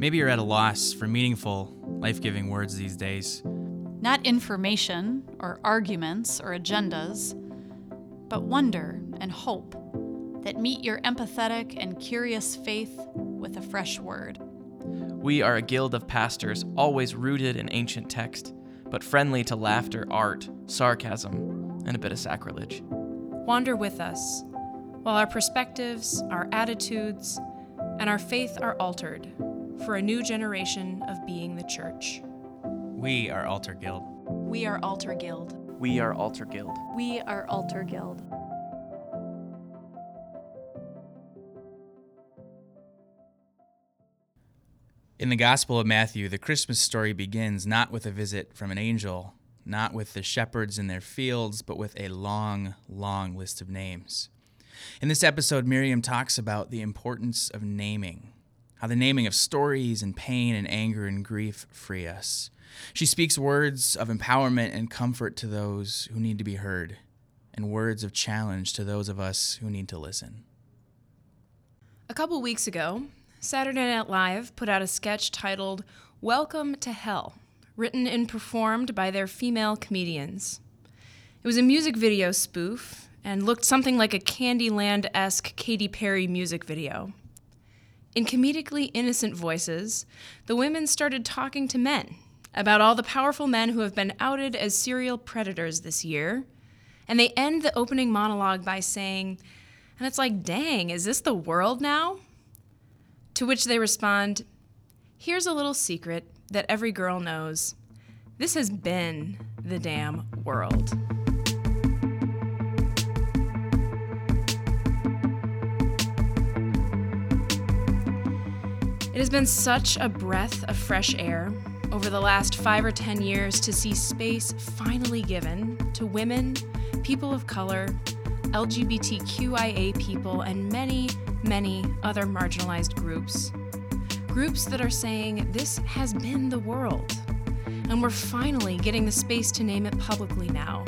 Maybe you're at a loss for meaningful, life giving words these days. Not information or arguments or agendas, but wonder and hope that meet your empathetic and curious faith with a fresh word. We are a guild of pastors, always rooted in ancient text, but friendly to laughter, art, sarcasm, and a bit of sacrilege. Wander with us, while our perspectives, our attitudes, and our faith are altered for a new generation of being the church. We are Alter Guild. We are Alter Guild. We are Alter Guild. We are Alter Guild. In the Gospel of Matthew, the Christmas story begins not with a visit from an angel, not with the shepherds in their fields, but with a long, long list of names. In this episode, Miriam talks about the importance of naming, how the naming of stories and pain and anger and grief free us. She speaks words of empowerment and comfort to those who need to be heard, and words of challenge to those of us who need to listen. A couple weeks ago, Saturday Night Live put out a sketch titled Welcome to Hell, written and performed by their female comedians. It was a music video spoof and looked something like a Candyland esque Katy Perry music video. In comedically innocent voices, the women started talking to men about all the powerful men who have been outed as serial predators this year, and they end the opening monologue by saying, and it's like, dang, is this the world now? To which they respond, Here's a little secret that every girl knows. This has been the damn world. It has been such a breath of fresh air over the last five or ten years to see space finally given to women, people of color, LGBTQIA people, and many, many other marginalized groups. Groups that are saying this has been the world. And we're finally getting the space to name it publicly now,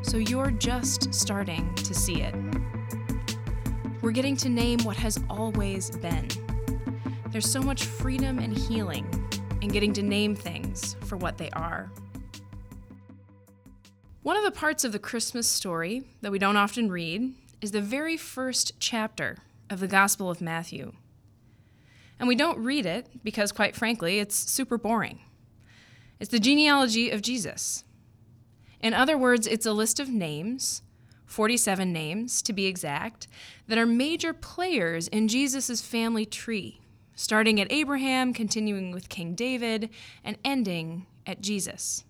so you're just starting to see it. We're getting to name what has always been. There's so much freedom and healing in getting to name things for what they are. One of the parts of the Christmas story that we don't often read is the very first chapter of the Gospel of Matthew. And we don't read it because, quite frankly, it's super boring. It's the genealogy of Jesus. In other words, it's a list of names, 47 names to be exact, that are major players in Jesus' family tree, starting at Abraham, continuing with King David, and ending at Jesus.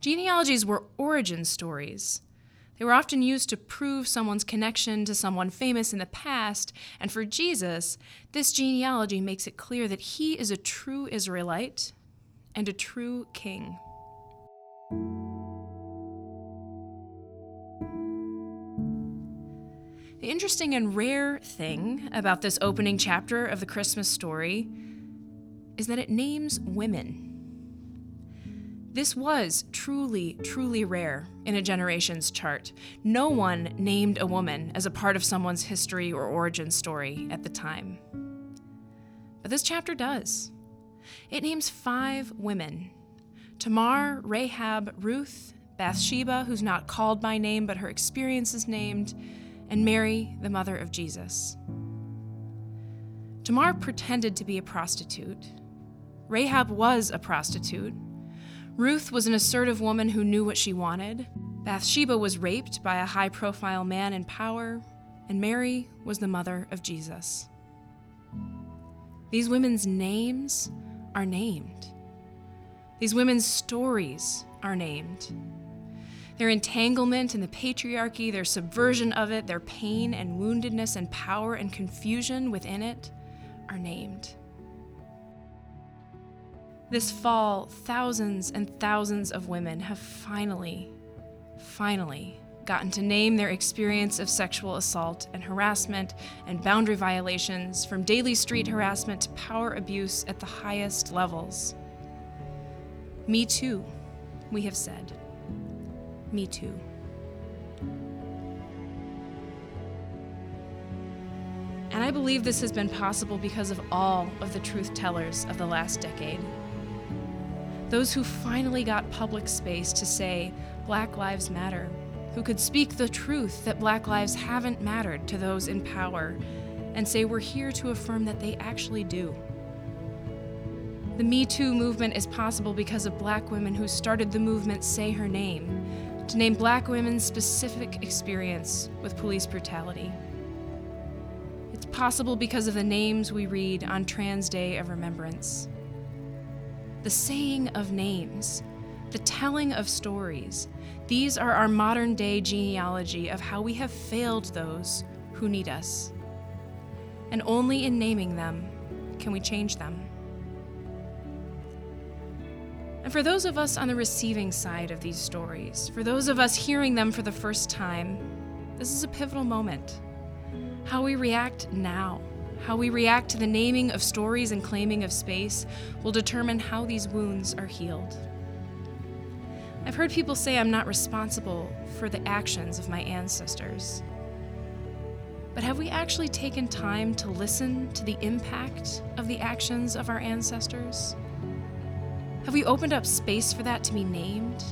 Genealogies were origin stories they were often used to prove someone's connection to someone famous in the past, and for Jesus, this genealogy makes it clear that he is a true Israelite and a true king. The interesting and rare thing about this opening chapter of the Christmas story is that it names women. This was truly, truly rare in a generation's chart. No one named a woman as a part of someone's history or origin story at the time. But this chapter does. It names five women Tamar, Rahab, Ruth, Bathsheba, who's not called by name but her experience is named, and Mary, the mother of Jesus. Tamar pretended to be a prostitute. Rahab was a prostitute. Ruth was an assertive woman who knew what she wanted. Bathsheba was raped by a high profile man in power. And Mary was the mother of Jesus. These women's names are named. These women's stories are named. Their entanglement in the patriarchy, their subversion of it, their pain and woundedness and power and confusion within it are named. This fall, thousands and thousands of women have finally, finally gotten to name their experience of sexual assault and harassment and boundary violations, from daily street harassment to power abuse at the highest levels. Me too, we have said. Me too. And I believe this has been possible because of all of the truth tellers of the last decade. Those who finally got public space to say, Black Lives Matter, who could speak the truth that Black lives haven't mattered to those in power, and say we're here to affirm that they actually do. The Me Too movement is possible because of black women who started the movement Say Her Name, to name black women's specific experience with police brutality. It's possible because of the names we read on Trans Day of Remembrance. The saying of names, the telling of stories, these are our modern day genealogy of how we have failed those who need us. And only in naming them can we change them. And for those of us on the receiving side of these stories, for those of us hearing them for the first time, this is a pivotal moment. How we react now, how we react to the naming of stories and claiming of space, will determine how these wounds are healed. I've heard people say I'm not responsible for the actions of my ancestors. But have we actually taken time to listen to the impact of the actions of our ancestors? Have we opened up space for that to be named?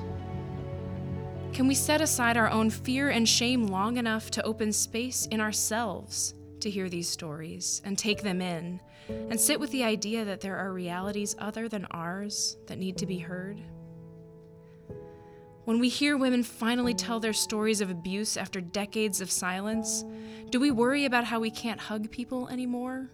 Can we set aside our own fear and shame long enough to open space in ourselves to hear these stories and take them in and sit with the idea that there are realities other than ours that need to be heard? When we hear women finally tell their stories of abuse after decades of silence, do we worry about how we can't hug people anymore?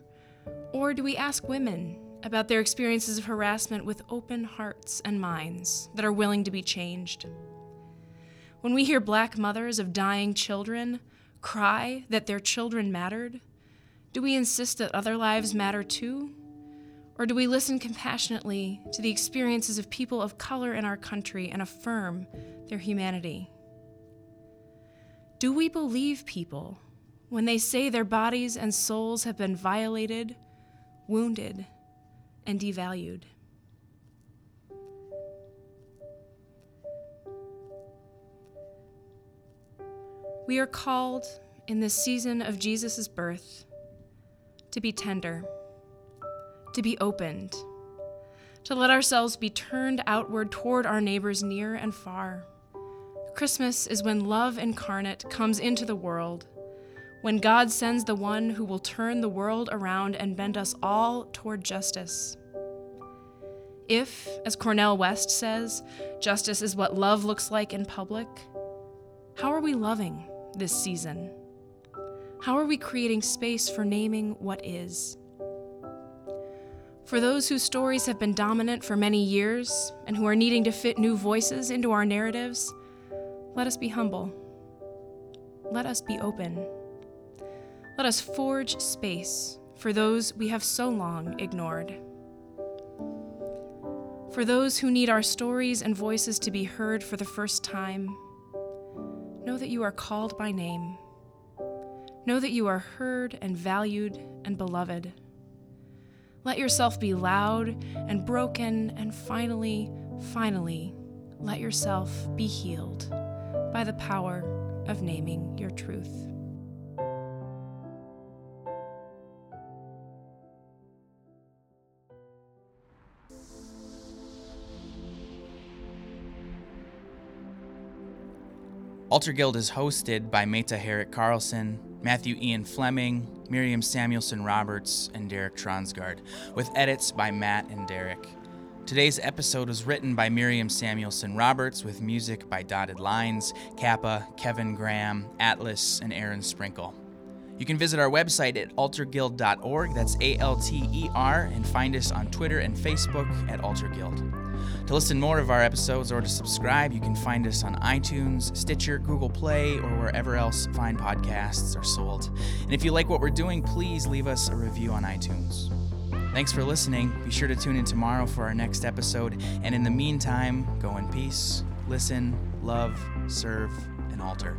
Or do we ask women about their experiences of harassment with open hearts and minds that are willing to be changed. When we hear black mothers of dying children cry that their children mattered, do we insist that other lives matter too? Or do we listen compassionately to the experiences of people of color in our country and affirm their humanity? Do we believe people when they say their bodies and souls have been violated, wounded, and devalued. We are called in this season of Jesus' birth to be tender, to be opened, to let ourselves be turned outward toward our neighbors near and far. Christmas is when love incarnate comes into the world when God sends the one who will turn the world around and bend us all toward justice. If, as Cornel West says, justice is what love looks like in public, how are we loving this season? How are we creating space for naming what is? For those whose stories have been dominant for many years and who are needing to fit new voices into our narratives, let us be humble. Let us be open. Let us forge space for those we have so long ignored. For those who need our stories and voices to be heard for the first time, know that you are called by name. Know that you are heard and valued and beloved. Let yourself be loud and broken, and finally, finally, let yourself be healed by the power of naming your truth. Alter Guild is hosted by Meta Herrick Carlson, Matthew Ian Fleming, Miriam Samuelson Roberts, and Derek Tronsgard, with edits by Matt and Derek. Today's episode was written by Miriam Samuelson Roberts with music by Dotted Lines, Kappa, Kevin Graham, Atlas, and Aaron Sprinkle. You can visit our website at alterguild.org, that's A L T E R, and find us on Twitter and Facebook at Alter Guild. To listen more of our episodes or to subscribe, you can find us on iTunes, Stitcher, Google Play, or wherever else fine podcasts are sold. And if you like what we're doing, please leave us a review on iTunes. Thanks for listening. Be sure to tune in tomorrow for our next episode. And in the meantime, go in peace, listen, love, serve, and alter.